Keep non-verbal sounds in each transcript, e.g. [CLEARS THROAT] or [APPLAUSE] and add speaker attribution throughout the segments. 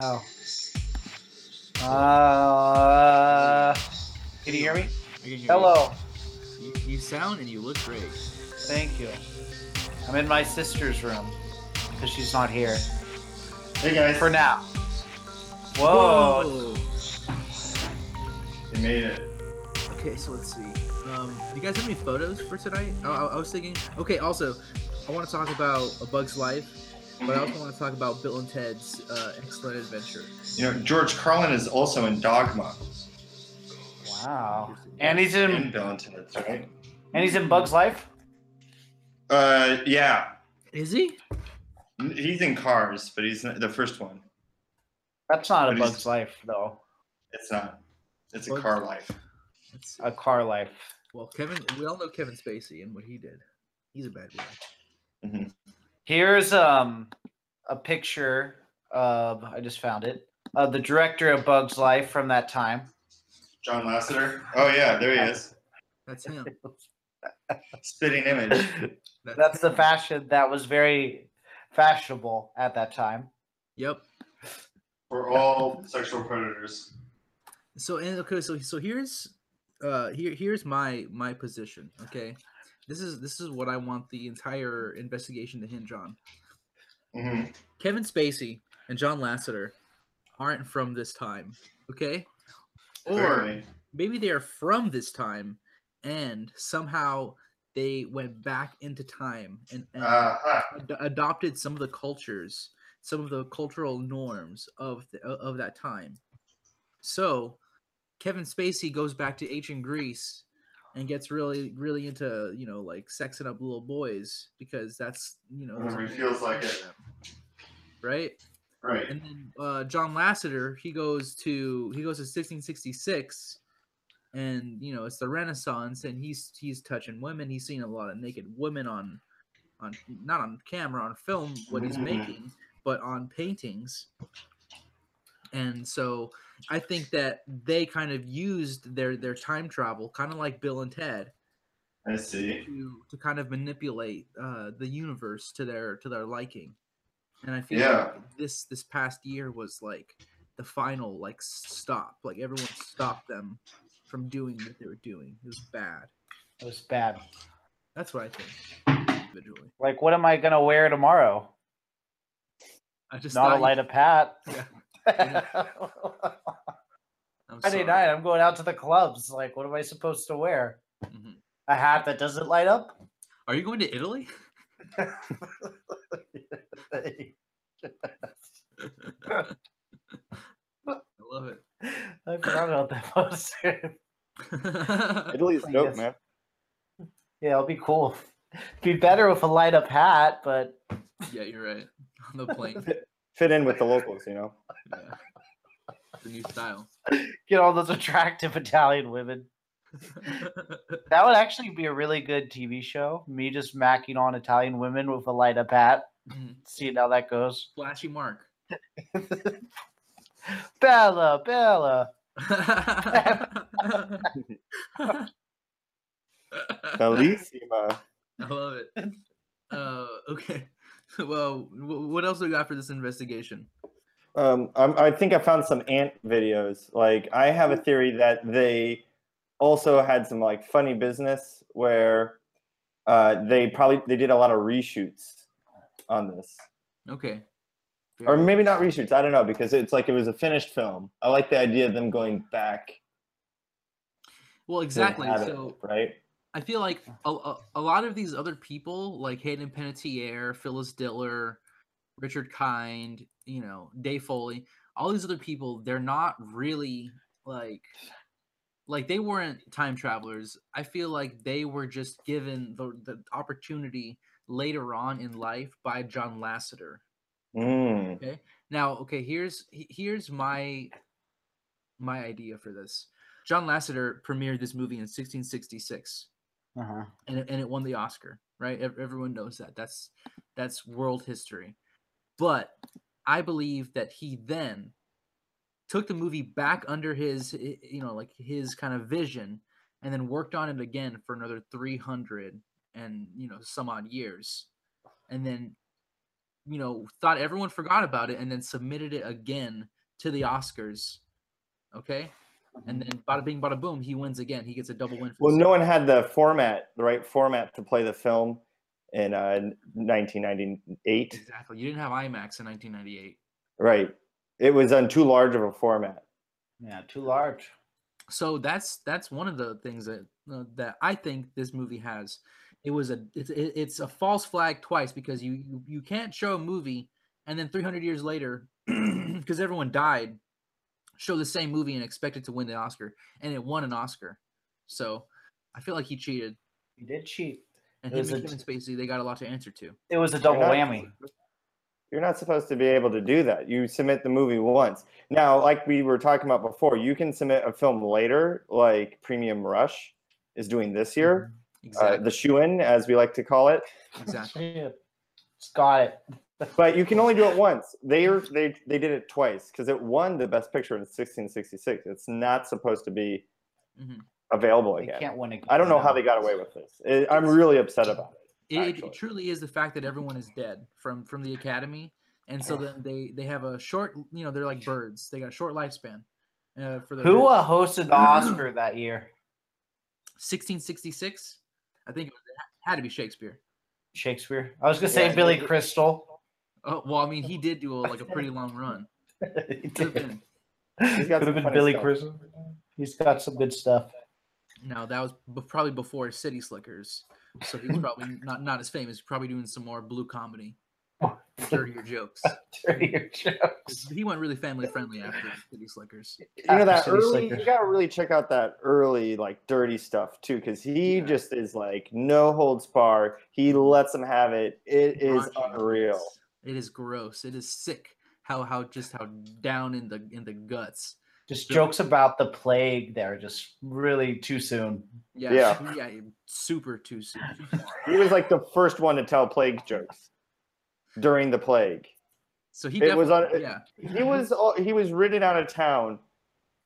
Speaker 1: Oh. Uh, can you hear me?
Speaker 2: I hear
Speaker 1: Hello.
Speaker 2: You. You, you sound and you look great.
Speaker 1: Thank you. I'm in my sister's room because she's not here
Speaker 3: Hey guys,
Speaker 1: for now. Whoa.
Speaker 2: Whoa.
Speaker 3: you made it.
Speaker 2: Okay, so let's see. Um, you guys have any photos for tonight? I, I, I was thinking. Okay, also, I want to talk about A Bug's Life, but I also want to talk about Bill and Ted's uh, Excellent Adventure.
Speaker 3: You know, George Carlin is also in Dogma.
Speaker 1: Wow. And he's
Speaker 3: In
Speaker 1: in
Speaker 3: Bill and Ted's, right?
Speaker 1: and he's in Bug's Life.
Speaker 3: Uh, yeah.
Speaker 2: Is he?
Speaker 3: He's in Cars, but he's the first one.
Speaker 1: That's not a
Speaker 3: But he's-
Speaker 1: Bug's Life though.
Speaker 3: It's not. It's a car life.
Speaker 2: Let's.
Speaker 1: A car life.
Speaker 2: Well, Kevin, we all know Kevin Spacey and what he did. He's a bad guy.
Speaker 3: hmm
Speaker 1: Here's um a picture of I just found it of the director of Bug's Life from that time.
Speaker 3: John Lasseter. Oh yeah, there he is.
Speaker 2: That's him. [LAUGHS]
Speaker 3: Spitting image.
Speaker 1: That's the fashion that was very fashionable at that time.
Speaker 2: Yep.
Speaker 3: For all sexual predators.
Speaker 2: So and okay, so so here's uh here here's my my position. Okay, this is this is what I want the entire investigation to hinge on.
Speaker 3: hmm
Speaker 2: Kevin Spacey and John Lasseter aren't from this time. Okay, or maybe they are from this time and somehow they went back into time and, and
Speaker 3: Uh-huh.
Speaker 2: ad- adopted some of the cultures, some of the cultural norms of the, of that time. So, Kevin Spacey goes back to ancient Greece and gets really, really into you know like sexing up little boys because that's you know
Speaker 3: Whenever he feels like it.
Speaker 2: right?
Speaker 3: Right.
Speaker 2: And then uh, John Lasseter, he goes to he goes to 1666, and you know it's the Renaissance, and he's he's touching women. He's seeing a lot of naked women on on not on camera on film what he's
Speaker 3: Mhm.
Speaker 2: making, but on paintings. And so I think that they kind of used their their time travel, kind of like Bill and Ted,
Speaker 3: I see.
Speaker 2: to to kind of manipulate uh, the universe to their to their liking. And I feel
Speaker 3: Yeah.
Speaker 2: like this this past year was like the final like stop. Like everyone stopped them from doing what they were doing. It was bad.
Speaker 1: It was bad.
Speaker 2: That's what I think individually.
Speaker 1: Like, what am I gonna wear tomorrow?
Speaker 2: I just
Speaker 1: Not
Speaker 2: thought
Speaker 1: a
Speaker 2: you-
Speaker 1: light of Pat. [LAUGHS]
Speaker 2: Yeah. [LAUGHS] I'm
Speaker 1: Friday
Speaker 2: sorry.
Speaker 1: night, I'm going out to the clubs. Like, what am I supposed to wear?
Speaker 2: Mhm.
Speaker 1: A hat that doesn't light up?
Speaker 2: Are you going to Italy? [LAUGHS] I love it.
Speaker 1: I forgot about that poster. [LAUGHS]
Speaker 4: Italy's
Speaker 1: I
Speaker 4: dope, man.
Speaker 1: yeah, it'll be cool. Be better with a light up hat, but
Speaker 2: yeah, you're right. On the plane.
Speaker 4: Fit in with the locals, you know.
Speaker 2: Yeah. The new style.
Speaker 1: get all those attractive Italian women. [LAUGHS] That would actually be a really good TV show. Me just macking on Italian women with a light up hat.
Speaker 2: Mhm.
Speaker 1: Seeing how that goes.
Speaker 2: Flashy Mark. [LAUGHS]
Speaker 1: Bella, Bella. [LAUGHS]
Speaker 4: Bellissima.
Speaker 2: I love it. Uh, okay. Well, what else do we got for this investigation?
Speaker 4: Um, I'm, I think I found some ant videos. Like, I have a theory that they also had some like funny business where uh, they probably they did a lot of reshoots on this,
Speaker 2: Okay.
Speaker 4: or maybe not reshoots. I don't know because it's like it was a finished film. I like the idea of them going back.
Speaker 2: well, exactly.
Speaker 4: have it,
Speaker 2: So
Speaker 4: right.
Speaker 2: I feel like a, a, a lot of these other people, like Hayden Panettiere, Phyllis Diller, Richard Kind, you know, Dave Foley, all these other people, they're not really like like they weren't time travelers. I feel like they were just given the, the opportunity later on in life by John Lasseter.
Speaker 4: Mm.
Speaker 2: Now, okay, here's here's my my idea for this. John Lasseter premiered this movie in 1666
Speaker 1: Uh-huh.
Speaker 2: and it, and it won the Oscar, right? Everyone knows that. That's that's world history. But I believe that he then took the movie back under his you know like his kind of vision and then worked on it again for another 300 and you know some odd years and then you know, thought everyone forgot about it and then submitted it again to the Oscars. Okay. And then bada bing, bada boom, he wins again. He gets a double win. For
Speaker 4: Well, no one had the format, the right format to play the film in uh, 1998.
Speaker 2: Exactly. You didn't have IMAX in 1998.
Speaker 4: Right. It was on too large of a format.
Speaker 1: Yeah, too large.
Speaker 2: So that's that's one of the things that uh, that I think this movie has. It was a it's it's a false flag twice because you you, you can't show a movie and then 300 years later [CLEARS THROAT] because everyone died show the same movie and expect it to win the Oscar and it won an Oscar. So I feel like he cheated
Speaker 1: He did cheat.
Speaker 2: and
Speaker 1: It
Speaker 2: him and Kevin Spacey they got a lot to answer to.
Speaker 1: It was a
Speaker 4: You're
Speaker 1: double
Speaker 4: not-
Speaker 1: whammy.
Speaker 4: You're not supposed to be able to do that. You submit the movie once. Now, like we were talking about before, you can submit a film later, like Premium Rush is doing this year,
Speaker 2: Exactly.
Speaker 4: uh, the shoe in, as we like to call it.
Speaker 2: exactly.
Speaker 1: It's got it.
Speaker 4: But you can only do it once. They are, they they did it twice because it won the Best Picture in 1666. It's not supposed to be
Speaker 2: Mhm.
Speaker 4: available
Speaker 1: They
Speaker 4: again.
Speaker 1: can't win again.
Speaker 4: I don't know how they got away with this. It, I'm really upset about it.
Speaker 2: It, it truly is the fact that everyone is dead from from the academy, and so then they they have a short, you know, they're like birds. They got a short lifespan. Uh, for the
Speaker 1: Who uh, hosted the Oscar that year?
Speaker 2: 1666, I think it was, it had to be Shakespeare.
Speaker 1: Shakespeare. I was gonna say
Speaker 4: Yeah,
Speaker 1: Billy Crystal.
Speaker 2: Oh well, I mean, he did do a, like a [LAUGHS] pretty long run.
Speaker 1: He
Speaker 2: Could have
Speaker 1: did.
Speaker 2: been.
Speaker 4: He's got
Speaker 1: Could have
Speaker 4: some
Speaker 1: been Billy
Speaker 4: stuff.
Speaker 1: Crystal. He's got some good stuff.
Speaker 2: No, that was b- probably before City Slickers, so he's [LAUGHS] probably not not as famous. Probably doing some more blue comedy, [LAUGHS] dirtier jokes.
Speaker 1: Dirtier jokes.
Speaker 2: He went really family friendly after City Slickers.
Speaker 4: You know that
Speaker 1: City
Speaker 4: early.
Speaker 1: Slickers.
Speaker 4: You gotta really check out that early, like dirty stuff too, because he
Speaker 2: Yeah.
Speaker 4: just is like no holds bar. He lets them have it. It is
Speaker 2: Raunchy,
Speaker 4: unreal.
Speaker 2: Yes. It is gross. It is sick. How how just how down in the in the guts.
Speaker 1: Just jokes about the plague there, just really too soon.
Speaker 2: Yeah,
Speaker 4: Yeah. [LAUGHS]
Speaker 2: yeah, super too soon.
Speaker 4: He was like the first one to tell plague jokes during the plague.
Speaker 2: So he
Speaker 4: It was on-
Speaker 2: yeah,
Speaker 4: He was all- he was ridden out of town,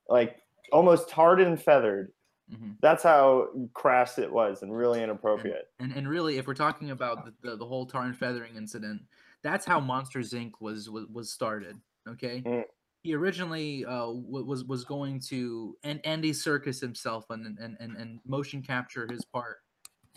Speaker 4: like almost tarred and feathered.
Speaker 2: mhm.
Speaker 4: That's how crass it was and really inappropriate.
Speaker 2: and and really, if we're talking about the, the, the whole tar and feathering incident, that's how Monsters Inc. was was, was started. Okay,
Speaker 4: Mm.
Speaker 2: he originally uh, was was going to and Andy Serkis himself and and and, and motion capture his part,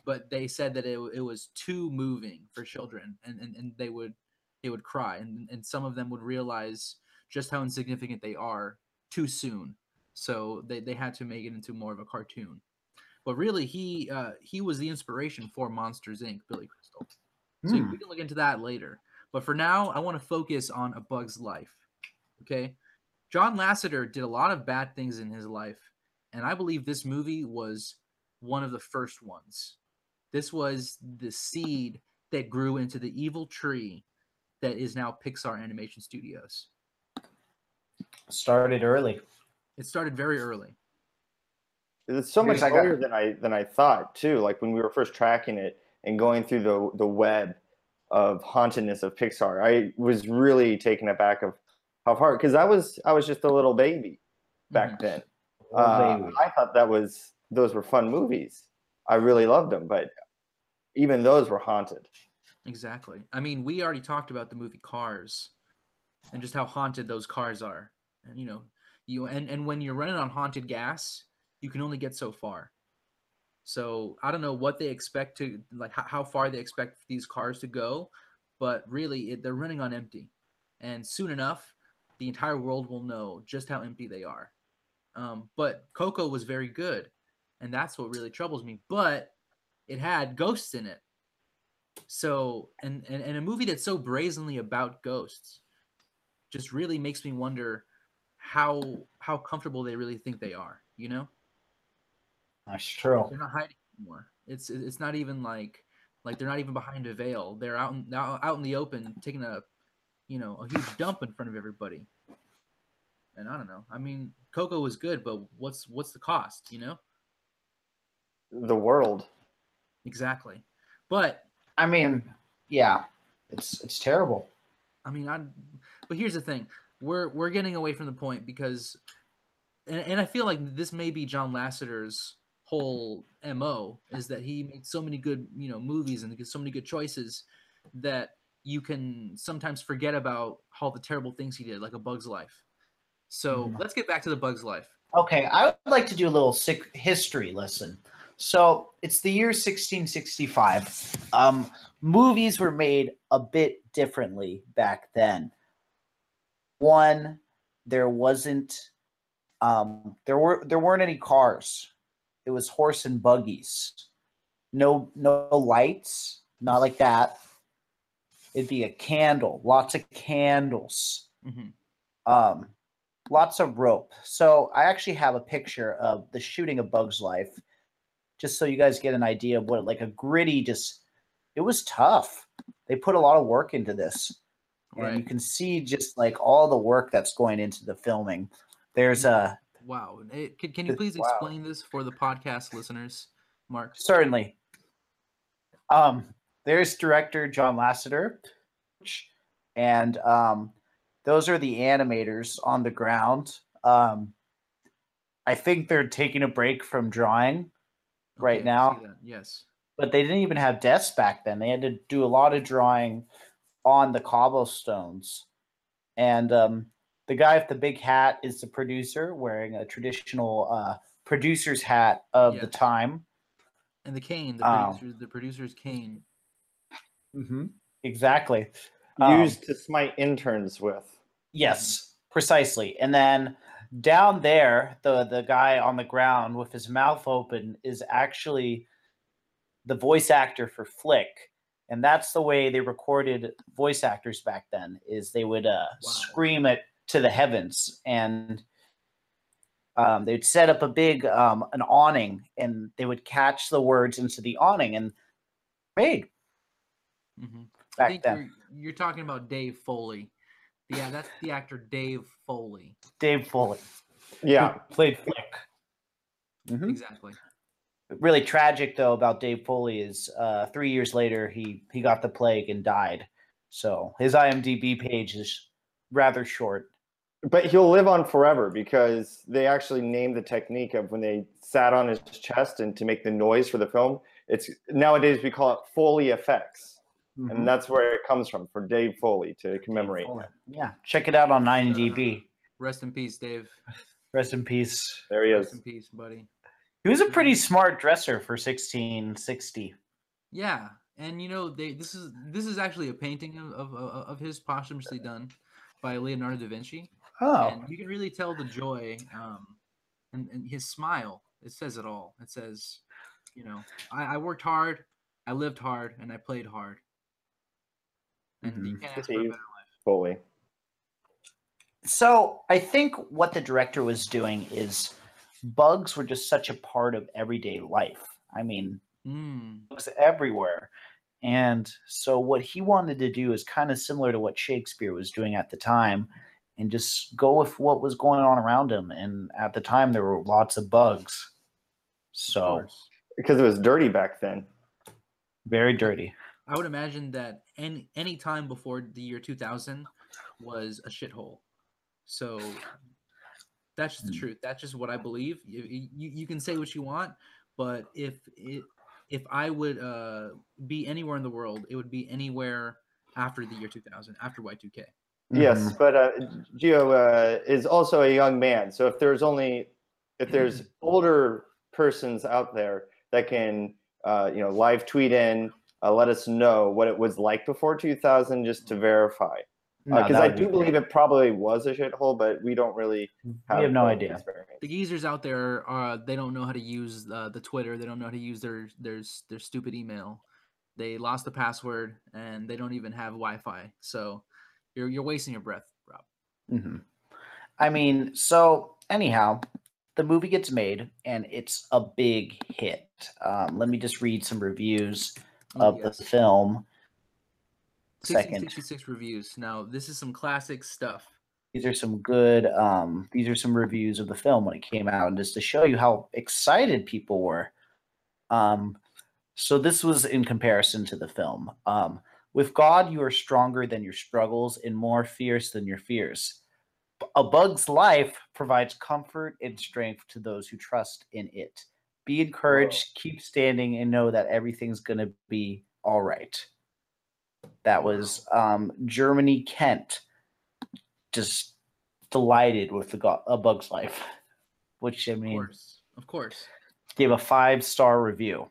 Speaker 2: but they said that it, it was too moving for children, and, and and they would they would cry, and and some of them would realize just how insignificant they are too soon, so they they had to make it into more of a cartoon. But really, he uh, he was the inspiration for Monsters Inc. Billy Crystal. So
Speaker 1: Hmm.
Speaker 2: we can look into that later. But for now, I want to focus on A Bug's Life. Okay, John Lasseter did a lot of bad things in his life, and I believe this movie was one of the first ones. This was the seed that grew into the evil tree that is now Pixar Animation Studios.
Speaker 1: Started early.
Speaker 2: It started very early.
Speaker 4: It's so much
Speaker 1: Because I got-
Speaker 4: earlier than I than I thought too. Like when we were first tracking it and going through the the web of hauntedness of Pixar, I was really taken aback of how far because I was I was just a little baby back
Speaker 2: Mhm.
Speaker 4: then. Uh,
Speaker 1: baby.
Speaker 4: I thought that was those were fun movies. I really loved them, but even those were haunted.
Speaker 2: Exactly. I mean, we already talked about the movie Cars and just how haunted those cars are. And you know, you and and when you're running on haunted gas, you can only get so far. So I don't know what they expect to like how, how far they expect these cars to go, but really it, they're running on empty, and soon enough, the entire world will know just how empty they are. Um, but Coco was very good, and that's what really troubles me. But it had ghosts in it. So, and, and and a movie that's so brazenly about ghosts just really makes me wonder how how comfortable they really think they are. You know,
Speaker 1: That's true.
Speaker 2: they're not hiding anymore. It's it's not even like like they're not even behind a veil. They're out in, out, out in the open, taking a you know a huge dump in front of everybody. And I don't know. I mean, Coco was good, but what's what's the cost? You know,
Speaker 4: The world.
Speaker 2: exactly. But
Speaker 1: I mean, yeah, it's it's terrible.
Speaker 2: I mean, I. But here's the thing: we're we're getting away from the point because, and, and I feel like this may be John Lasseter's whole mo is that he made so many good you know movies and so many good choices that you can sometimes forget about all the terrible things he did, like a Bug's Life. So
Speaker 1: Mhm.
Speaker 2: let's get back to the Bug's Life.
Speaker 1: Okay, I would like to do a little sick history lesson. So it's the year 1665. Um, movies were made a bit differently back then. One, there wasn't, um, there were there weren't any cars. It was horse and buggies. No, no lights, not like that. It'd be a candle, lots of candles
Speaker 2: Mhm.
Speaker 1: um, lots of rope. So I actually have a picture of the shooting of Bug's Life, just so you guys get an idea of what like a gritty. Just it was tough. They put a lot of work into this, and you can see just like all the work that's going into the filming. There's a
Speaker 2: Wow. Eh, Can, can you please
Speaker 1: wow.
Speaker 2: explain this for the podcast listeners, Mark?
Speaker 1: certainly. Um, there's director John Lasseter, and um, those are the animators on the ground. Um, I think they're taking a break from drawing right
Speaker 2: Okay,
Speaker 1: now.
Speaker 2: Yes.
Speaker 1: but they didn't even have desks back then. They had to do a lot of drawing on the cobblestones. And um, the guy with the big hat is the producer, wearing a traditional uh, producer's hat of the time.
Speaker 2: And the cane, the
Speaker 1: Um,
Speaker 2: producer, the producer's cane.
Speaker 1: Mm-hmm. Exactly. Um,
Speaker 4: Used to smite interns with.
Speaker 1: Yes, precisely. And then down there, the the guy on the ground with his mouth open is actually the voice actor for Flick. And that's the way they recorded voice actors back then is they would uh,
Speaker 2: Wow.
Speaker 1: scream it to the heavens and um, they'd set up a big um, an awning and they would catch the words into the awning and made
Speaker 2: hmm I
Speaker 1: back
Speaker 2: think
Speaker 1: then.
Speaker 2: you're, you're talking about Dave Foley. Yeah, that's the actor Dave Foley.
Speaker 1: Dave Foley
Speaker 4: Yeah.
Speaker 1: played Flick. Mhm.
Speaker 2: Exactly.
Speaker 1: really tragic though about Dave Foley is uh, three years later he he got the plague and died. So his IMDb page is rather short.
Speaker 4: But he'll live on forever because they actually named the technique of when they sat on his chest and to make the noise for the film. It's nowadays we call it Foley effects,
Speaker 1: Mhm.
Speaker 4: and that's where it comes from for Dave Foley to commemorate.
Speaker 1: Foley. Yeah, check it out on 9DB.
Speaker 2: Rest in peace, Dave.
Speaker 1: Rest in peace.
Speaker 4: There he is.
Speaker 2: Rest in peace, buddy.
Speaker 1: He was a pretty smart dresser for 1660.
Speaker 2: Yeah, and you know they this is this is actually a painting of of, of of his posthumously done by Leonardo da Vinci,
Speaker 1: Oh,
Speaker 2: and you can really tell the joy um, and, and his smile. It says it all. It says, you know, I, I worked hard, I lived hard, and I played hard. And you
Speaker 1: Mhm.
Speaker 2: can't ask for a
Speaker 4: Steve.
Speaker 2: better
Speaker 4: Foley.
Speaker 1: so I think what the director was doing is bugs were just such a part of everyday life. I mean,
Speaker 2: Mm,
Speaker 1: books everywhere. And so what he wanted to do is kind of similar to what Shakespeare was doing at the time and just go with what was going on around him. And at the time there were lots of bugs. So
Speaker 2: course.
Speaker 4: Because it was dirty back then.
Speaker 1: very dirty.
Speaker 2: I would imagine that any any time before the year 2000 was a shithole. So that's just the
Speaker 1: Mm.
Speaker 2: truth. That's just what I believe. You, you, you can say what you want, but if it if I would uh, be anywhere in the world, it would be anywhere after the year 2000, after Y2K.
Speaker 4: Yes,
Speaker 1: Mhm.
Speaker 4: but uh, Gio uh, is also a young man. So if there's only if there's older persons out there that can uh, you know live tweet in, uh, let us know what it was like before 2000, just to verify.
Speaker 1: No,
Speaker 4: Because
Speaker 1: that
Speaker 4: I do
Speaker 1: be
Speaker 4: believe
Speaker 1: great.
Speaker 4: it probably was a shithole, but we don't really have.
Speaker 1: we have no
Speaker 4: full
Speaker 1: idea.
Speaker 4: experience.
Speaker 2: The geezers out there are they don't know how to use uh, the Twitter. They don't know how to use their their their stupid email. They lost the password and they don't even have Wi-Fi. So you're you're wasting your breath, Rob.
Speaker 1: Mhm. I mean, so anyhow, the movie gets made and it's a big hit. Um, let me just read some reviews
Speaker 2: Oh,
Speaker 1: of
Speaker 2: yes.
Speaker 1: the film. Second.
Speaker 2: 1666 reviews. Now this is some classic stuff.
Speaker 1: these are some good um these are some reviews of the film when it came out and just to show you how excited people were um so this was in comparison to the film um with god you are stronger than your struggles and more fierce than your fears a bug's life provides comfort and strength to those who trust in it be encouraged keep standing and know that everything's going to be all right That was um, Germany Kent. Just delighted with the go- A Bug's Life, which I
Speaker 2: Of
Speaker 1: mean
Speaker 2: course, of course.
Speaker 1: gave a five star review.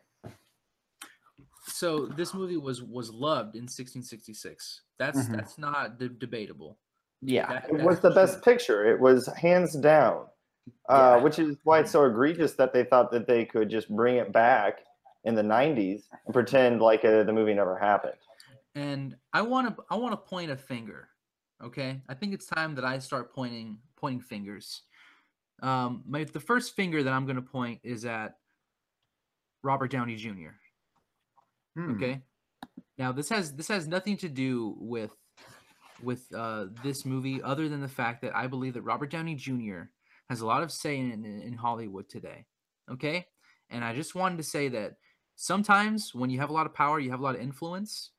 Speaker 2: So this movie was was loved in 1666. That's
Speaker 1: Mhm.
Speaker 2: that's not de- debatable.
Speaker 1: Yeah,
Speaker 2: That-
Speaker 4: It was the best picture. It was hands down, uh,
Speaker 1: Yeah.
Speaker 4: which is why it's so egregious that they thought that they could just bring it back in the '90s and pretend like uh, the movie never happened.
Speaker 2: And I want to I want to point a finger. Okay, I think it's time that I start pointing pointing fingers. Um, my the first finger that I'm going to point is at Robert Downey Jr.
Speaker 1: Hmm.
Speaker 2: Okay. Now this has this has nothing to do with with uh, this movie, other than the fact that I believe that Robert Downey Jr. has a lot of say in, in in Hollywood today. Okay, and I just wanted to say that sometimes when you have a lot of power, you have a lot of influence,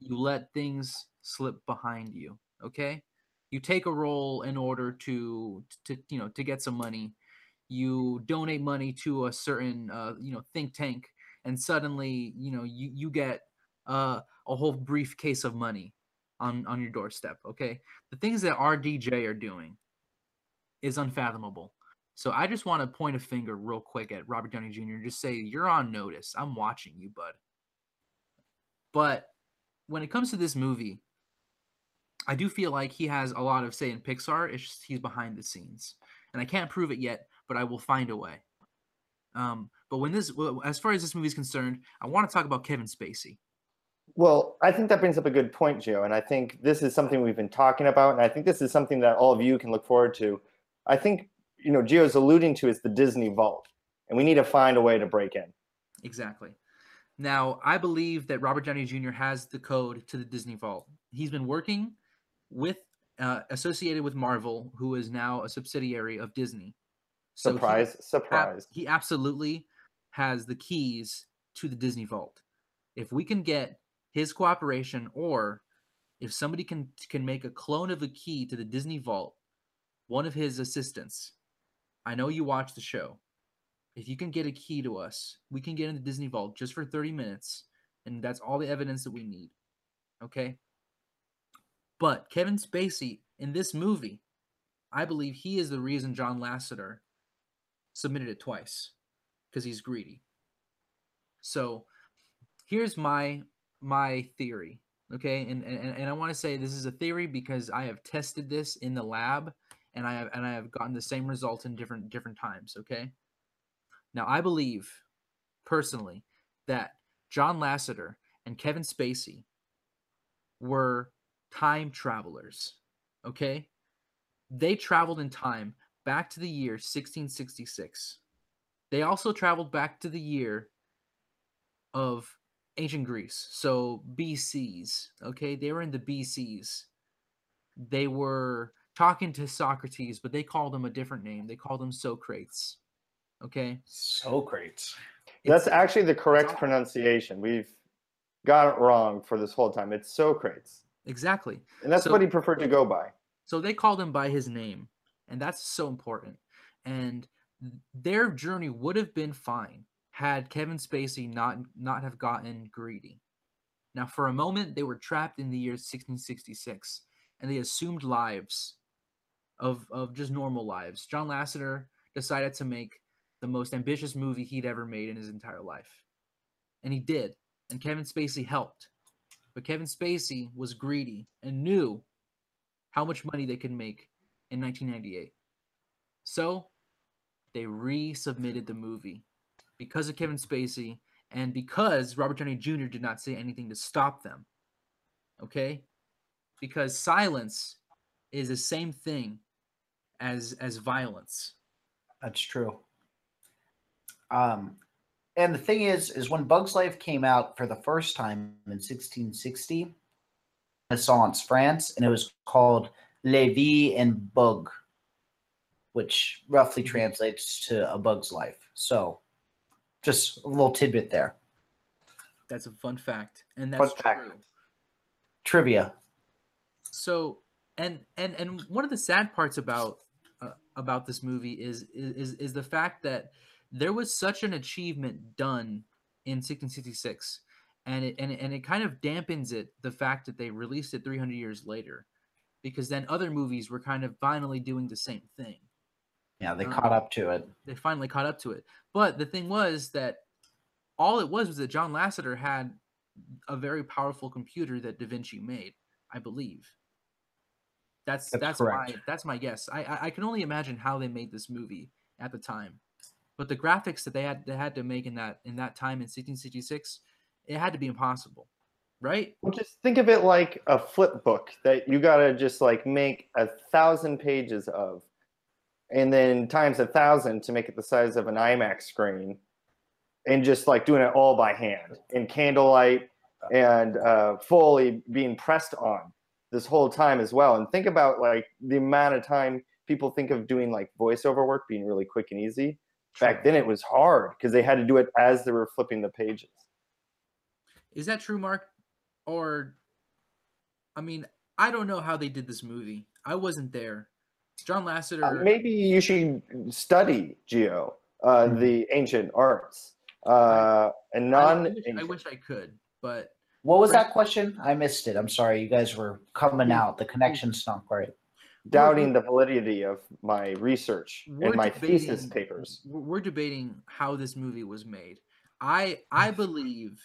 Speaker 2: you let things slip behind you. Okay, you take a role in order to to you know to get some money. You donate money to a certain uh, you know think tank and suddenly you know you you get uh, a whole briefcase of money on on your doorstep okay? The things that RDJ are doing is unfathomable. So i just want to point a finger real quick at robert downey jr and just say you're on notice. I'm watching you bud. But when it comes to this movie i do feel like he has a lot of say in pixar. It's just he's behind the scenes. And i can't prove it yet but i will find a way. Um, but when this, as far as this movie is concerned, I want to talk about Kevin Spacey.
Speaker 4: Well, I think that brings up a good point, Joe, and I think this is something we've been talking about, and I think this is something that all of you can look forward to. I think you know Gio's alluding to is the Disney Vault, and we need to find a way to break in.
Speaker 2: Exactly. Now, I believe that Robert Downey Jr. has the code to the Disney Vault. He's been working with, uh, associated with Marvel, who is now a subsidiary of Disney. So he-
Speaker 4: Surprise,
Speaker 2: ab-
Speaker 4: surprise.
Speaker 2: he absolutely has the keys to the Disney Vault. If we can get his cooperation, or if somebody can can make a clone of a key to the Disney Vault, one of his assistants. I know you watch the show. If you can get a key to us, we can get in the Disney Vault just for 30 minutes, and that's all the evidence that we need. Okay? But Kevin Spacey in this movie, I believe he is the reason John Lasseter submitted it twice because he's greedy. So here's my my theory, okay? And and, and I want to say this is a theory because I have tested this in the lab and I have and I have gotten the same result in different different times, okay? Now I believe personally that John Lasseter and Kevin Spacey were time travelers, okay? They traveled in time back to the year 1666. They also traveled back to the year of ancient Greece. So BCs, okay? They were in the BCs. They were talking to Socrates, but they called him a different name. They called him Socrates. Okay?
Speaker 1: Socrates.
Speaker 4: That's
Speaker 2: It's-
Speaker 4: actually the correct pronunciation. We've got it wrong for this whole time. It's Socrates,
Speaker 2: exactly.
Speaker 4: and that's
Speaker 2: So-
Speaker 4: what he preferred to go by.
Speaker 2: So they called him by his name, and that's so important. And th- their journey would have been fine had Kevin Spacey not not have gotten greedy. Now, for a moment, they were trapped in the year 1666, and they assumed lives of of just normal lives. John Lasseter decided to make the most ambitious movie he'd ever made in his entire life, and he did. And Kevin Spacey helped, but Kevin Spacey was greedy and knew how much money they could make in 1998. So they resubmitted the movie because of Kevin Spacey and because Robert Downey Jr. did not say anything to stop them. Okay? Because silence is the same thing as as violence.
Speaker 1: That's true. Um, and the thing is, is when Bugs Life came out for the first time in 1660, Renaissance France, and it was called Le Vie en Bug, which roughly translates to A Bug's Life. So, just a little tidbit there.
Speaker 2: That's a fun fact, and
Speaker 1: Fun
Speaker 2: that's
Speaker 1: fact.
Speaker 2: true.
Speaker 1: Trivia.
Speaker 2: so and and and one of the sad parts about uh, about this movie is is is the fact that there was such an achievement done in 1666 and it and it, and it kind of dampens it the fact that they released it 300 years later, because then other movies were kind of finally doing the same thing.
Speaker 1: Yeah, they
Speaker 2: Uh,
Speaker 1: caught up to it.
Speaker 2: They finally caught up to it. But the thing was that all it was was that John Lasseter had a very powerful computer that Da Vinci made, I believe. That's
Speaker 1: That's
Speaker 2: that's, my that's my guess. I, I I can only imagine how they made this movie at the time, but the graphics that they had they had to make in that in that time in 1666, it had to be impossible, right?
Speaker 4: Well, just think of it like a flip book that you gotta just like make a thousand pages of, and then times a thousand to make it the size of an IMAX screen, and just like doing it all by hand in candlelight and uh, fully being pressed on this whole time as well. And think about like the amount of time people think of doing like voiceover work being really quick and easy. Back then, it was hard because they had to do it as they were flipping the pages.
Speaker 2: Is that true, Mark? Or, I mean, I don't know how they did this movie. I wasn't there. John Lasseter.
Speaker 4: Uh, maybe you should study Gio, uh,
Speaker 1: Mhm.
Speaker 4: the ancient arts, uh, and
Speaker 2: I
Speaker 4: non.
Speaker 2: wish, I wish I could, but
Speaker 1: What was that question? I missed it. I'm sorry. You guys were coming out. The connection's not great.
Speaker 4: doubting the validity of my research
Speaker 2: We're
Speaker 4: and my thesis papers.
Speaker 2: we're we're debating how this movie was made. I I believe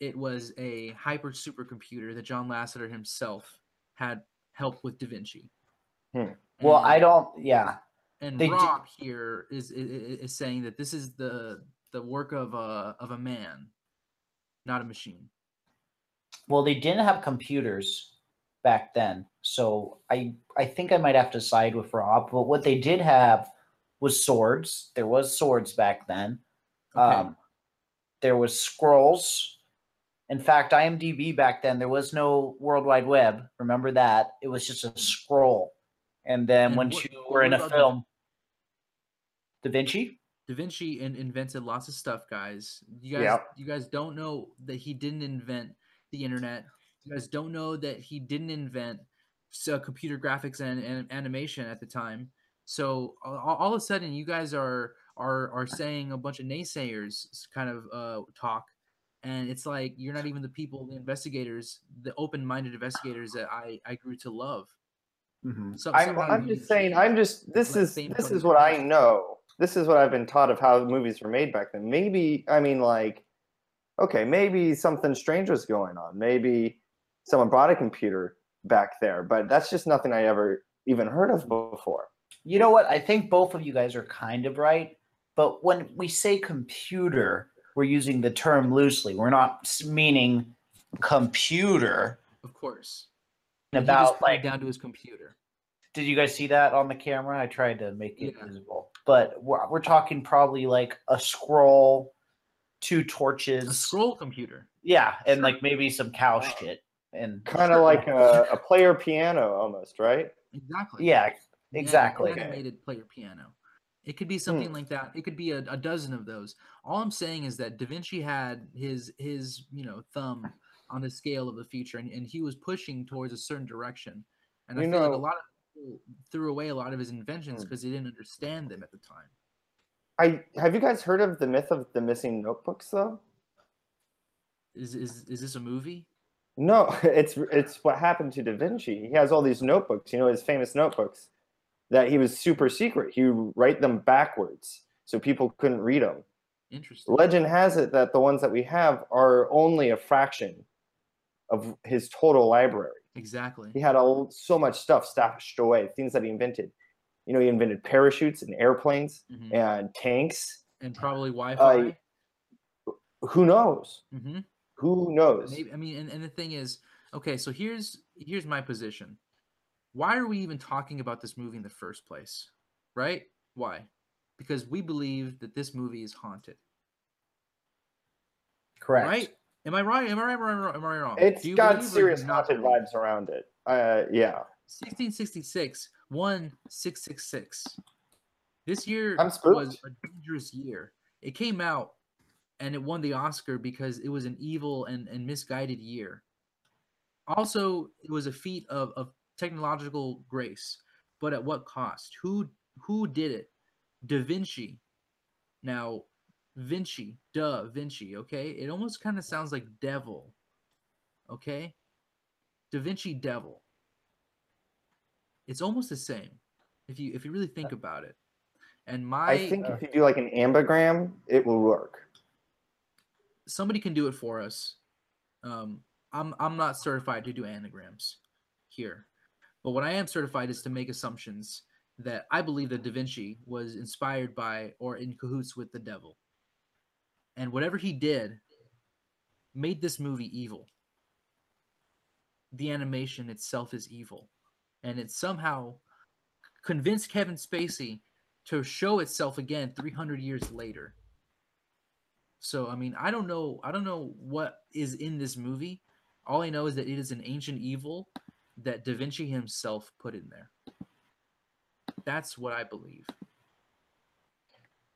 Speaker 2: it was a hyper supercomputer that John Lasseter himself had helped with Da Vinci.
Speaker 4: Hmm.
Speaker 1: Well,
Speaker 2: And-
Speaker 1: I don't. Yeah.
Speaker 2: and
Speaker 1: They
Speaker 2: Rob here is, is is saying that this is the the work of a of a man, not a machine.
Speaker 1: Well, they didn't have computers back then, so I I think I might have to side with Rob. But what they did have was swords. There was swords back then.
Speaker 2: Okay.
Speaker 1: Um, there was scrolls. In fact, IMDb back then there was no World Wide Web. Remember that? It was just a scroll. And then
Speaker 2: And
Speaker 1: once
Speaker 2: what-
Speaker 1: you were in a film, Da Vinci.
Speaker 2: Da Vinci in, invented lots of stuff, guys. You guys, you guys don't know that he didn't invent the internet. You guys don't know that he didn't invent uh, computer graphics and, and animation at the time. So all, all of a sudden, you guys are are are saying a bunch of naysayers kind of uh, talk, and it's like you're not even the people, the investigators, the open-minded investigators that I I grew to love. Mm-hmm. So,
Speaker 4: I'm,
Speaker 2: somehow
Speaker 4: I'm just saying. I'm just. This is this is what I know. This is what I've been taught of how movies were made back then. Maybe I mean like, okay, maybe something strange was going on. Maybe someone brought a computer back there, but that's just nothing I ever even heard of before.
Speaker 1: You know what? I think both of you guys are kind of right. But when we say computer, we're using the term loosely. We're not meaning computer.
Speaker 2: of course. He just
Speaker 1: About like,
Speaker 2: down to his computer.
Speaker 1: did you guys see that on the camera? I tried to make it
Speaker 2: Yeah.
Speaker 1: visible, but we're, we're talking probably like a scroll, two torches,
Speaker 2: A scroll computer.
Speaker 1: yeah, and
Speaker 2: Sure.
Speaker 1: like maybe some cow shit, and
Speaker 4: Kind of like a, a player piano almost, right?
Speaker 2: Exactly.
Speaker 1: yeah,
Speaker 2: Yeah,
Speaker 1: exactly.
Speaker 2: an animated player piano. It could be something hmm. like that. It could be a, a dozen of those. All I'm saying is that Da Vinci had his his you know thumb on the scale of the future, and, and he was pushing towards a certain direction. And I
Speaker 4: You
Speaker 2: feel like a lot of people threw away a lot of his inventions
Speaker 4: Hmm.
Speaker 2: because they didn't understand them at the time.
Speaker 4: I have you guys heard of the myth of the missing notebooks though?
Speaker 2: Is is is this a movie?
Speaker 4: No, [LAUGHS] it's it's what happened to Da Vinci. He has all these notebooks, you know, his famous notebooks that he was super secret. He would write them backwards so people couldn't read them.
Speaker 2: Interesting.
Speaker 4: Legend has it that the ones that we have are only a fraction of his total library.
Speaker 2: Exactly.
Speaker 4: He had all so much stuff stashed away, things that he invented. You know, he invented parachutes and airplanes
Speaker 2: Mhm.
Speaker 4: and tanks.
Speaker 2: And probably Wi-Fi.
Speaker 4: Who knows?
Speaker 2: hmm
Speaker 4: Who knows?
Speaker 2: Maybe I mean, and, and the thing is, okay, so here's here's my position. Why are we even talking about this movie in the first place? Right? Why? Because we believe that this movie is haunted.
Speaker 1: Correct.
Speaker 2: Right? Am I right? Am I right? Am I right? Am I wrong?
Speaker 4: It's got
Speaker 2: believe or do
Speaker 4: serious haunted vibes around it. Uh, yeah.
Speaker 2: 1666, 1666. This year was a dangerous year. It came out and it won the Oscar because it was an evil and, and misguided year. Also, it was a feat of, of technological grace, but at what cost? Who who did it? Da Vinci. Now, Vinci, duh, Vinci, okay? It almost kind of sounds like devil. Okay? Da Vinci devil. It's almost the same if you if you really think about it. And my
Speaker 4: I think if you do like an ambigram, it will work.
Speaker 2: somebody can do it for us. Um, I'm I'm not certified to do anagrams here, but what I am certified is to make assumptions that I believe that Da Vinci was inspired by or in cahoots with the devil, and whatever he did made this movie evil. The animation itself is evil, and it somehow convinced Kevin Spacey to show itself again 300 years later. So I mean, I don't know. I don't know what is in this movie. All I know is that it is an ancient evil that Da Vinci himself put in there. That's what I believe.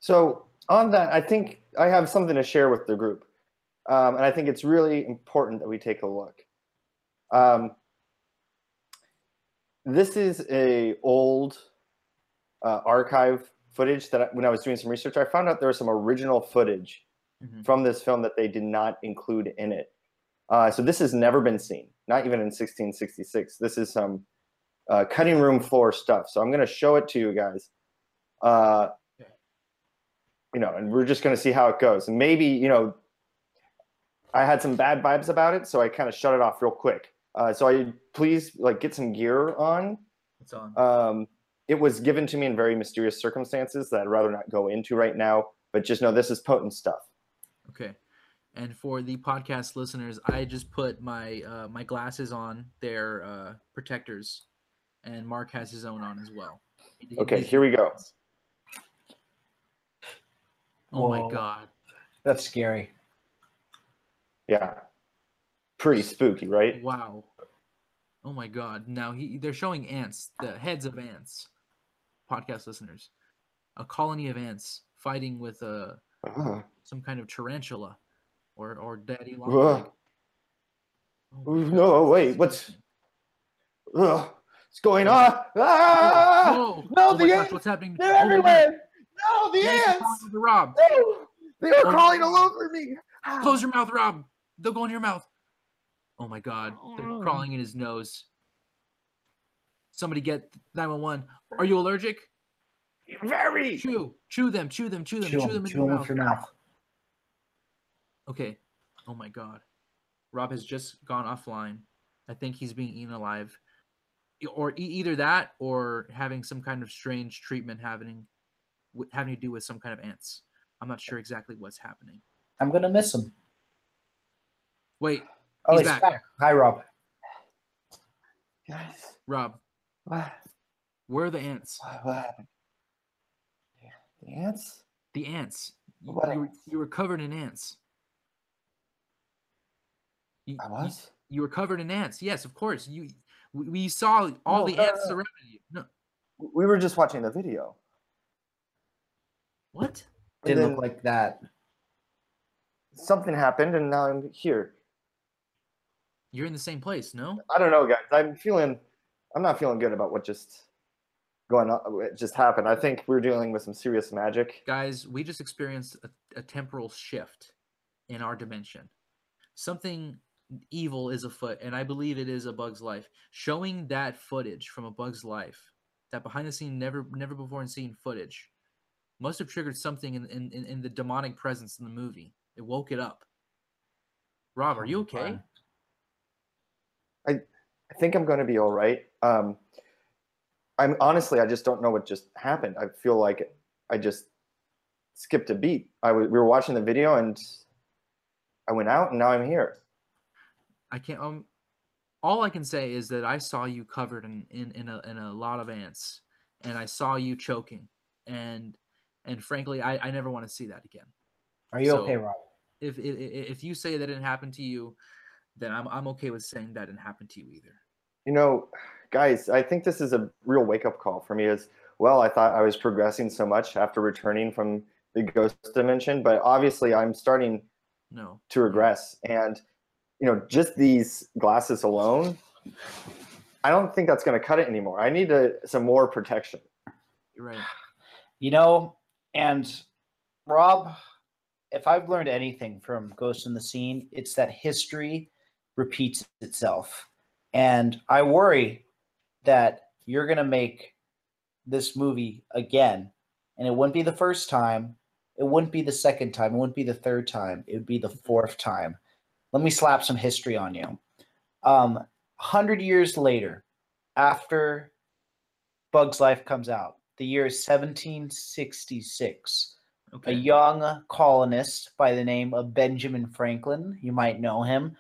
Speaker 4: So on that, I think I have something to share with the group, um, and I think it's really important that we take a look. Um, this is a old uh, archive footage that I, when I was doing some research, I found out there was some original footage
Speaker 2: Mhm.
Speaker 4: from this film that they did not include in it. Uh, so this has never been seen, not even in 1666. This is some uh, cutting room floor stuff. So I'm going to show it to you guys. You know, and we're just going to see how it goes. And maybe, you know, I had some bad vibes about it, so I kind of shut it off real quick. Uh, so I please like get some gear on.
Speaker 2: It's on.
Speaker 4: Um, it was given to me in very mysterious circumstances that I'd rather not go into right now. But just know this is potent stuff.
Speaker 2: Okay. And for the podcast listeners, I just put my uh, my glasses on. They're uh, protectors, and Mark has his own on as well.
Speaker 4: Okay, here we go.
Speaker 2: Oh
Speaker 1: Whoa.
Speaker 2: my god!
Speaker 1: That's scary.
Speaker 4: Yeah, pretty spooky, right?
Speaker 2: Wow. Oh my god! Now he they're showing ants, the heads of ants. Podcast listeners, a colony of ants fighting with a
Speaker 4: Ugh.
Speaker 2: some kind of tarantula, or or daddy
Speaker 4: Ugh.
Speaker 2: long. Oh
Speaker 4: No, wait, what's- Ugh, what's going on? Ah!
Speaker 2: No!
Speaker 4: No,
Speaker 2: oh
Speaker 4: the
Speaker 2: gosh,
Speaker 4: ants!
Speaker 2: what's happening?
Speaker 4: They're
Speaker 2: Oh my God.
Speaker 4: everywhere! No, the
Speaker 2: Yes, they're
Speaker 4: ants!
Speaker 2: to Rob.
Speaker 4: No, they are
Speaker 2: Oh,
Speaker 4: crawling
Speaker 2: no.
Speaker 4: all over me. Ah.
Speaker 2: Close your mouth, Rob. They'll go in your mouth. Oh my god. They're
Speaker 4: Mm.
Speaker 2: crawling in his nose. Somebody get 911. Are you allergic?
Speaker 4: Very.
Speaker 2: Chew. Chew them. Chew them. Chew them.
Speaker 1: Chew
Speaker 2: Chew,
Speaker 1: 'em,
Speaker 2: them in
Speaker 1: chew
Speaker 2: your
Speaker 1: 'em
Speaker 2: mouth.
Speaker 1: with your mouth.
Speaker 2: Okay. Oh my god. Rob has just gone offline. I think he's being eaten alive. Or e- either that or having some kind of strange treatment happening wi- having to do with some kind of ants. I'm not sure exactly what's happening.
Speaker 1: I'm gonna miss him.
Speaker 2: Wait,
Speaker 1: Oh,
Speaker 2: He's
Speaker 1: he's,
Speaker 2: back.
Speaker 1: back. Hi, Rob.
Speaker 4: Guys,
Speaker 2: Rob,
Speaker 4: what,
Speaker 2: where are the ants?
Speaker 4: what, what happened? The ants?
Speaker 2: The ants. You,
Speaker 4: What
Speaker 2: you, were, you were covered in ants. You,
Speaker 4: I
Speaker 2: you-
Speaker 4: was?
Speaker 2: You, were covered in ants. Yes, of course. You. We, we saw all
Speaker 4: No,
Speaker 2: the
Speaker 4: no,
Speaker 2: ants
Speaker 4: no.
Speaker 2: surrounding you. No.
Speaker 4: We were just watching the video.
Speaker 2: What?
Speaker 4: And
Speaker 1: Didn't
Speaker 4: then
Speaker 1: look like that.
Speaker 4: something happened, and now I'm here.
Speaker 2: You're in the same place, no?
Speaker 4: I don't know, guys. I'm feeling, I'm not feeling good about what just going on. What just happened. I think we're dealing with some serious magic.
Speaker 2: Guys, we just experienced a, a temporal shift in our dimension. Something evil is afoot, and I believe it is a bug's life. Showing that footage from a bug's life, that behind the scene, never never before seen footage, must have triggered something in, in, in- the demonic presence in the movie. It woke it up. Rob, are you okay?
Speaker 1: Fine.
Speaker 4: I think I'm going to be all right. Um, I'm honestly, I just don't know what just happened. I feel like I just skipped a beat. I w- we were watching the video, and I went out, and now I'm here.
Speaker 2: I can't. Um, all I can say is that I saw you covered in in in a in a lot of ants, and I saw you choking, and and frankly, I I never want to see that again.
Speaker 1: Are you okay,
Speaker 2: So-
Speaker 1: Rob?
Speaker 2: If if if you say that didn't happen to you, then I'm I'm okay with saying that didn't happen to you either.
Speaker 4: You know, guys, I think this is a real wake up call for me. As well, I thought I was progressing so much after returning from the ghost dimension, but obviously, I'm starting
Speaker 2: No,
Speaker 4: to regress. And you know, just these glasses alone, I don't think that's going to cut it anymore. I need a, some more protection.
Speaker 2: you're right.
Speaker 1: You know, and Rob, if I've learned anything from Ghost in the Scene, it's that history repeats itself. And I worry that you're going to make this movie again. And it wouldn't be the first time. It wouldn't be the second time. It wouldn't be the third time. It would be the fourth time. Let me slap some history on you. Um, 100 years later, after Bug's Life comes out, the year is 1766 a young colonist by the name of Benjamin Franklin, you might know him,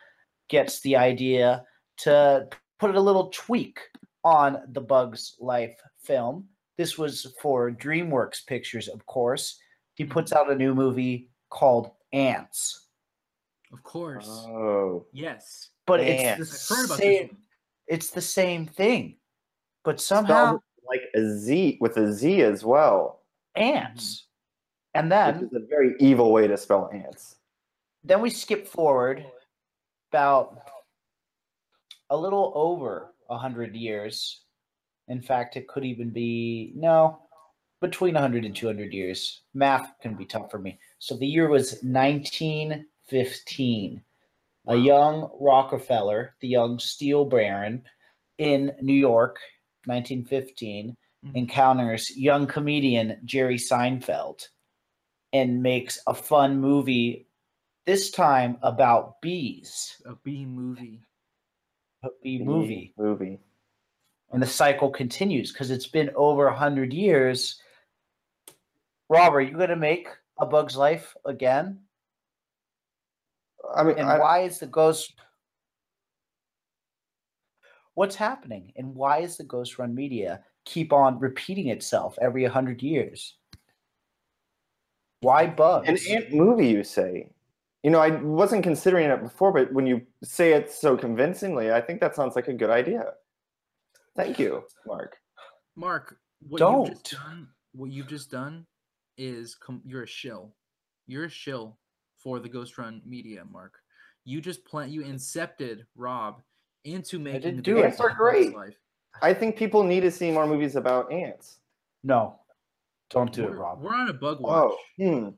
Speaker 1: gets the idea to put a little tweak on the Bugs Life film. This was for DreamWorks Pictures, of course. He mm-hmm. puts out a new movie called Antz.
Speaker 2: Of course.
Speaker 4: Oh,
Speaker 2: yes.
Speaker 1: But
Speaker 4: Ants.
Speaker 1: it's
Speaker 2: I've
Speaker 1: the
Speaker 2: heard about
Speaker 1: same
Speaker 2: this
Speaker 1: it's the same thing. But somehow
Speaker 4: spelled like a Z with a Z as well.
Speaker 1: ants. Mm. And
Speaker 4: Which
Speaker 1: then
Speaker 4: is a very evil way to spell ants.
Speaker 1: then we skip forward about a little over a hundred years. In fact, it could even be no, between 100 and 200 years. Math can be tough for me. So the year was 1915. A young Rockefeller, the young steel baron in New York, 1915,
Speaker 2: Mhm.
Speaker 1: encounters young comedian Jerry Seinfeld and makes a fun movie this time about bees
Speaker 2: A B movie.
Speaker 1: a bee movie
Speaker 4: Movie.
Speaker 1: and the cycle continues because it's been over a hundred years rob are you going to make a bug's life again
Speaker 4: I mean,
Speaker 1: and
Speaker 4: I,
Speaker 1: why is the ghost what's happening and why is the ghost run media keep on repeating itself every 100 years why bugs
Speaker 4: an ant movie, you say? You know, I wasn't considering it before, but when you say it so convincingly, I think that sounds like a good idea. Thank you, Mark.
Speaker 2: Mark, what
Speaker 1: Don't.
Speaker 2: you've just done, what you've just done is com- you're a shill. You're a shill for the Ghost Run Media, Mark. You just plant you incepted Rob into making the
Speaker 1: do it.
Speaker 4: Ants are great.
Speaker 2: Life.
Speaker 4: I think people need to see more movies about ants.
Speaker 1: no don't do it
Speaker 2: We're,
Speaker 1: rob
Speaker 2: we're on a bug watch.
Speaker 4: Oh, hmm.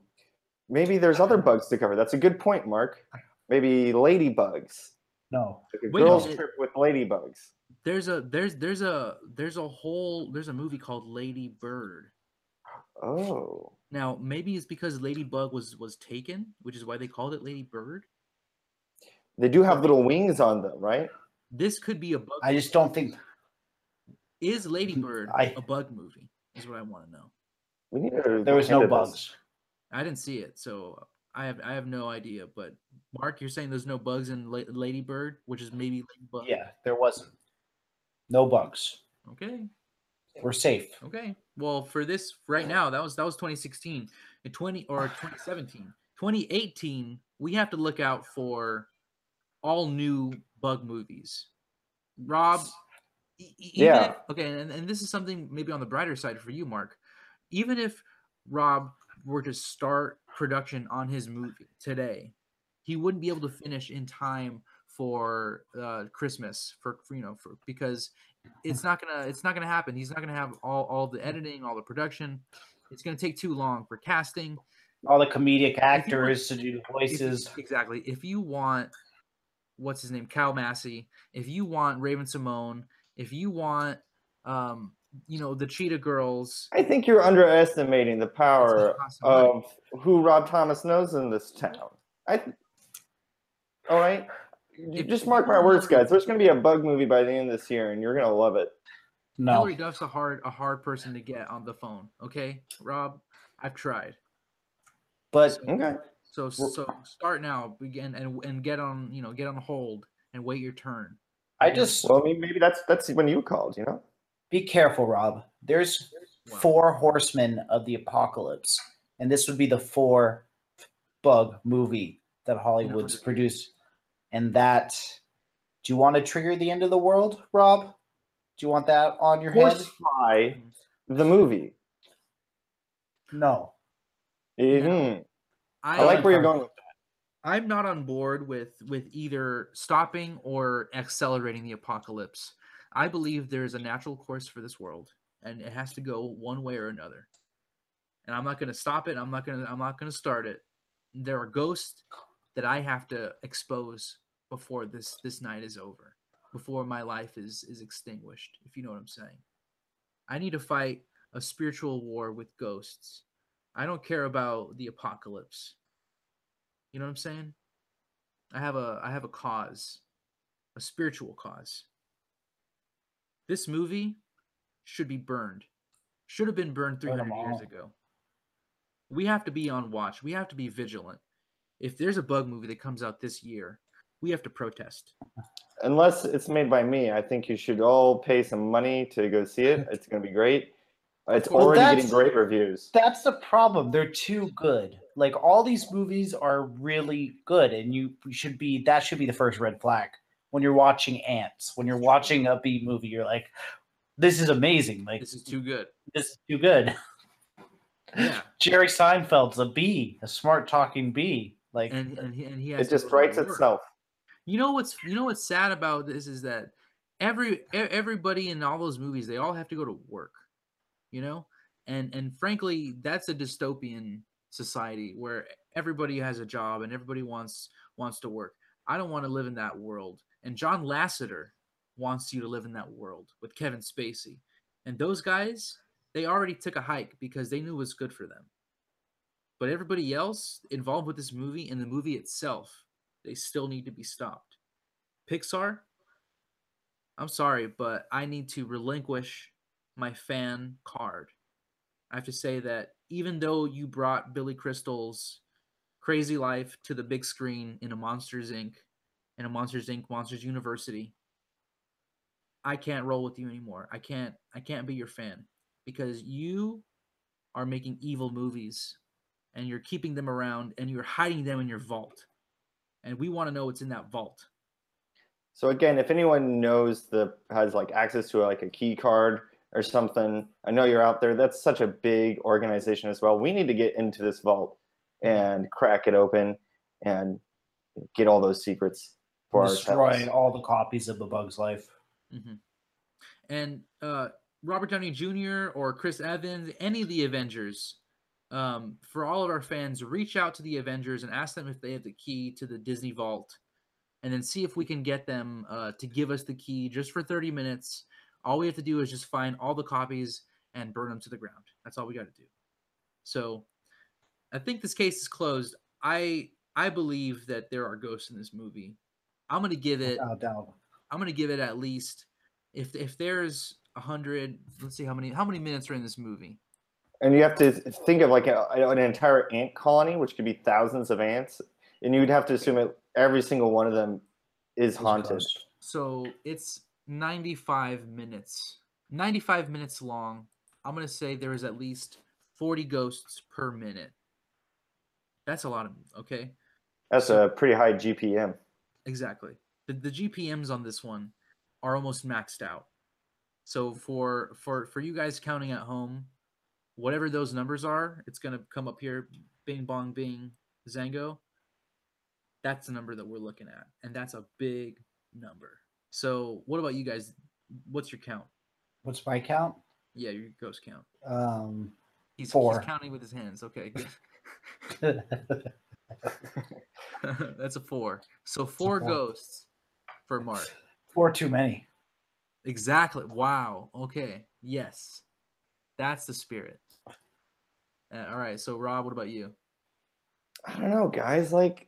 Speaker 4: Maybe there's other bugs to cover. That's a good point, Mark. Maybe ladybugs.
Speaker 1: no
Speaker 4: Like a
Speaker 2: Wait a
Speaker 4: girls'
Speaker 2: minute.
Speaker 4: trip with ladybugs.
Speaker 2: There's a there's there's a there's a whole there's a movie called Lady Bird.
Speaker 4: Oh.
Speaker 2: Now maybe it's because Ladybug was was taken, which is why they called it Lady Bird.
Speaker 4: They do have little wings on them, right?
Speaker 2: This could be a bug.
Speaker 1: i just don't think
Speaker 2: Is Lady mm, Bird
Speaker 1: I-
Speaker 2: a bug movie? Is what I want to know.
Speaker 4: We need to
Speaker 1: there was no
Speaker 4: into this.
Speaker 1: bugs
Speaker 2: I didn't see it, so I have I have no idea. But Mark, you're saying there's no bugs in La- Lady Bird, which is maybe Ladybug.
Speaker 1: Yeah, there wasn't. No bugs.
Speaker 2: Okay.
Speaker 1: We're safe.
Speaker 2: Okay. Well, for this right now, that was that was 2016. In 20 or [SIGHS] 2017, 2018, we have to look out for all new bug movies. Rob, even
Speaker 4: Yeah.
Speaker 2: if- okay, and, and this is something maybe on the brighter side for you, Mark. Even if Rob were to start production on his movie today, he wouldn't be able to finish in time for uh, Christmas for, for you know for because it's not gonna it's not gonna happen. He's not gonna have all all the editing, all the production. It's gonna take too long for casting.
Speaker 1: All the comedic
Speaker 2: If you want-
Speaker 1: actors to do the
Speaker 2: If-
Speaker 1: voices.
Speaker 2: exactly. If you want what's his name, Cal Massey, if you want Raven-Symoné, if you want um, you know, the Cheetah Girls,
Speaker 4: I think you're underestimating the power
Speaker 2: awesome, right?
Speaker 4: of who Rob Thomas knows in this town. I. th- All right.
Speaker 2: If-
Speaker 4: Just
Speaker 2: if
Speaker 4: mark my words, guys. There's going to be a bug movie by the end of this year, and you're going to love it.
Speaker 1: No.
Speaker 2: Hilary Duff's a hard a hard person to get on the phone. Okay, Rob, I've tried.
Speaker 1: But
Speaker 4: Okay.
Speaker 2: So
Speaker 1: Well-
Speaker 2: so start now, begin and and get on you know get on hold and wait your turn.
Speaker 1: I just
Speaker 4: Well, I mean, maybe that's that's when you called. You know.
Speaker 1: be careful, Rob. There's
Speaker 2: Wow.
Speaker 1: four horsemen of the apocalypse, and this would be the four bug movie that Hollywood's
Speaker 2: hundred.
Speaker 1: produced. And that, do you want to trigger the end of the world, Rob? Do you want that on your head?
Speaker 4: Horsefly, the movie.
Speaker 1: No.
Speaker 4: Mhm.
Speaker 2: I,
Speaker 4: I like where you're going. with that.
Speaker 2: I'm not on board with with either stopping or accelerating the apocalypse. I believe there is a natural course for this world, and it has to go one way or another. And I'm not going to stop it. I'm not going to. I'm not going to start it. there are ghosts that I have to expose before this this night is over, before my life is is extinguished. If you know what I'm saying, I need to fight a spiritual war with ghosts. I don't care about the apocalypse. You know what I'm saying? I have a I have a cause, a spiritual cause. This movie should be burned. Should have been burned
Speaker 1: Burn 'em
Speaker 2: 300 years ago. We have to be on watch. We have to be vigilant. If there's a bug movie that comes out this year, we have to protest.
Speaker 4: Unless it's made by me, I think you should all pay some money to go see it. It's going to be great. It's
Speaker 1: Well,
Speaker 4: already getting great reviews.
Speaker 1: That's the problem. They're too good. Like all these movies are really good, and you should be. That should be the first red flag when you're watching Ants. When you're watching a B movie, you're like, "This is amazing. Like
Speaker 2: This is too good.
Speaker 1: this is too good."
Speaker 2: Yeah. [LAUGHS]
Speaker 1: Jerry Seinfeld's a B, a smart talking B. Like
Speaker 2: And and he, and he has
Speaker 4: It just writes itself.
Speaker 2: You know what's you know what's sad about this is that every everybody in all those movies they all have to go to work, you know, and and frankly that's a dystopian society where everybody has a job and everybody wants wants to work. I don't want to live in that world, and John Lasseter wants you to live in that world with Kevin Spacey, and those guys they already took a hike because they knew it was good for them. But everybody else involved with this movie and the movie itself they still need to be stopped. Pixar, I'm sorry, but I need to relinquish my fan card. I have to say that even though you brought Billy Crystal's Crazy Life to the big screen in a Monsters Inc. in a Monsters Inc. Monsters University, I can't roll with you anymore. I can't I can't be your fan because you are making evil movies and you're keeping them around and you're hiding them in your vault and we want to know what's in that vault.
Speaker 4: So again, if anyone knows the has like access to like a key card or something, I know you're out there. That's such a big organization as well. We need to get into this vault and crack it open and get all those secrets for
Speaker 1: destroy
Speaker 4: ourselves.
Speaker 1: all the copies of the Bug's Life.
Speaker 2: hmm And uh, Robert Downey Jr. or Chris Evans, any of the Avengers, um, for all of our fans, reach out to the Avengers and ask them if they have the key to the Disney Vault, and then see if we can get them uh, to give us the key just for 30 minutes. All we have to do is just find all the copies and burn them to the ground. That's all we got to do. So, I think this case is closed. I I believe that there are ghosts in this movie. I'm gonna give it.
Speaker 1: Without doubt.
Speaker 2: I'm gonna give it at least if if there's a hundred. Let's see how many how many minutes are in this movie.
Speaker 4: And you have to think of like a, an entire ant colony, which could be thousands of ants, and you'd have to assume that every single one of them is
Speaker 1: It's
Speaker 4: haunted.
Speaker 1: ghost.
Speaker 2: So it's 95 minutes. 95 minutes long. I'm gonna say there is at least 40 ghosts per minute. That's a lot of okay.
Speaker 4: That's a pretty high GPM.
Speaker 2: Exactly. The, the GPMs on this one are almost maxed out. So for for for you guys counting at home, whatever those numbers are, it's gonna come up here, bing bong bing, Zango. That's the number that we're looking at, and that's a big number. So what about you guys? What's your count?
Speaker 1: What's my count?
Speaker 2: Yeah, your ghost count.
Speaker 1: Um,
Speaker 2: He's,
Speaker 1: Four.
Speaker 2: he's counting with his hands. Okay, [LAUGHS] [LAUGHS] that's a four. So four
Speaker 1: four.
Speaker 2: ghosts for Mark.
Speaker 1: four too many.
Speaker 2: Exactly. Wow. Okay. Yes. That's the spirit. Uh, all right. So, Rob, what about you?
Speaker 4: I don't know, guys. Like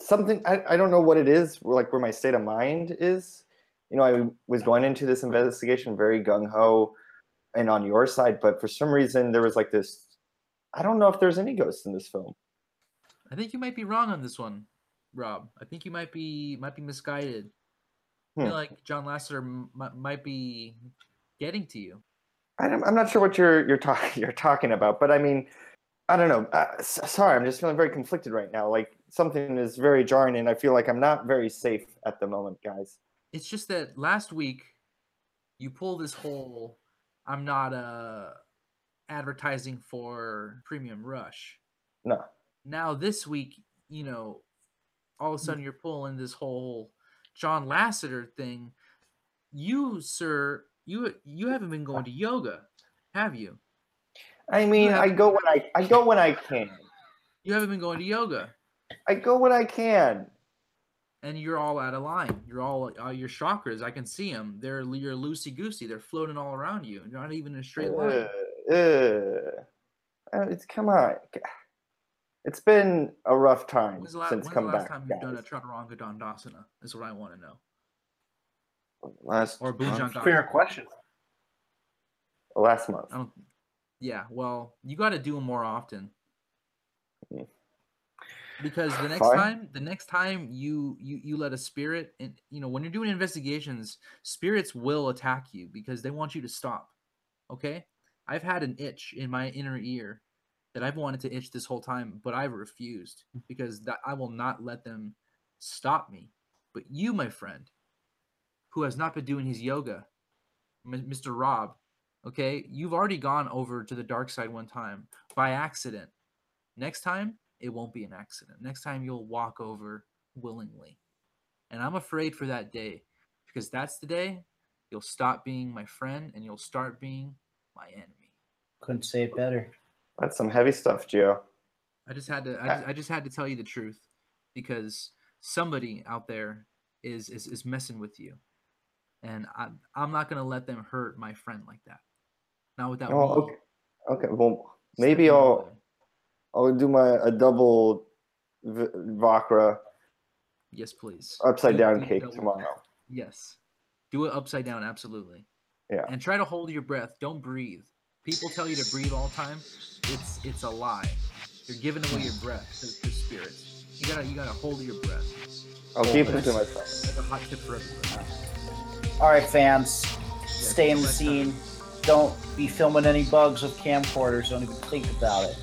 Speaker 4: something I, I don't know what it is, like where my state of mind is. You know, I was going into this investigation very gung ho and on your side, but for some reason there was like this I don't know if there's any ghosts in this film.
Speaker 2: I think you might be wrong on this one, Rob. I think you might be might be misguided. I
Speaker 4: Hmm.
Speaker 2: feel like John Lasseter m- might be getting to you.
Speaker 4: I'm not sure what you're you're talking [LAUGHS] you're talking about, but I mean, I don't know. Uh, s- sorry, I'm just feeling very conflicted right now. Like something is very jarring, and I feel like I'm not very safe at the moment, guys.
Speaker 2: It's just that last week you pull this whole I'm not uh advertising for Premium Rush.
Speaker 4: No,
Speaker 2: now this week, you know, all of a sudden you're pulling this whole John Lasseter thing. You, sir, you you haven't been going to yoga, have you?
Speaker 4: I mean,
Speaker 2: have-
Speaker 4: I go when I I go when I can.
Speaker 2: You haven't been going to yoga,
Speaker 4: I go when I can.
Speaker 2: And you're all out of line. You're all uh, your chakras. I can see them. They're you're loosey goosey. They're floating all around you. You're not even in a straight line.
Speaker 4: Uh, it's come on. It's been a rough time
Speaker 2: When's the, la-
Speaker 4: since
Speaker 2: when's the last
Speaker 4: back.
Speaker 2: time you've done a
Speaker 4: guys.
Speaker 2: chaturanga dandasana? Is what I want to know.
Speaker 4: last
Speaker 2: Or
Speaker 4: month?
Speaker 2: bhujangasana.
Speaker 5: Fair question.
Speaker 4: last month.
Speaker 2: I don't. Yeah, well, you got to do them more often.
Speaker 4: Mm.
Speaker 2: Because the next
Speaker 4: Fine.
Speaker 2: time, the next time you you you let a spirit, and you know when you're doing investigations, spirits will attack you because they want you to stop. Okay, I've had an itch in my inner ear that I've wanted to itch this whole time, but I've refused mm. because that I will not let them stop me. But you, my friend, who has not been doing his yoga, M- Mr. Rob, okay, you've already gone over to the dark side one time by accident. Next time, it won't be an accident. Next time, you'll walk over willingly. And I'm afraid for that day because that's the day you'll stop being my friend and you'll start being my enemy.
Speaker 1: Couldn't say it better.
Speaker 4: That's some heavy stuff, Gio.
Speaker 2: I just had to I just, I just had to tell you the truth because somebody out there is is, is messing with you. And I I'm not gonna let them hurt my friend like that. Not without
Speaker 4: Oh,
Speaker 2: me.
Speaker 4: okay. Okay. Well, maybe I'll
Speaker 2: over.
Speaker 4: I'll do my a double v- Vakra
Speaker 2: Yes, please.
Speaker 4: upside
Speaker 2: Do-
Speaker 4: down cake
Speaker 2: double-
Speaker 4: tomorrow.
Speaker 2: Yes. Do it upside down, absolutely.
Speaker 4: Yeah.
Speaker 2: And try to hold your breath. Don't breathe. People tell you to breathe all the time. It's it's a lie. You're giving away your breath to, to spirits. You gotta you gotta hold your breath.
Speaker 4: I'll keep it to myself.
Speaker 2: That's a hot tip for everybody.
Speaker 1: All right, fans, stay in the scene.
Speaker 2: time.
Speaker 1: Don't be filming any bugs with camcorders. Don't even think about it.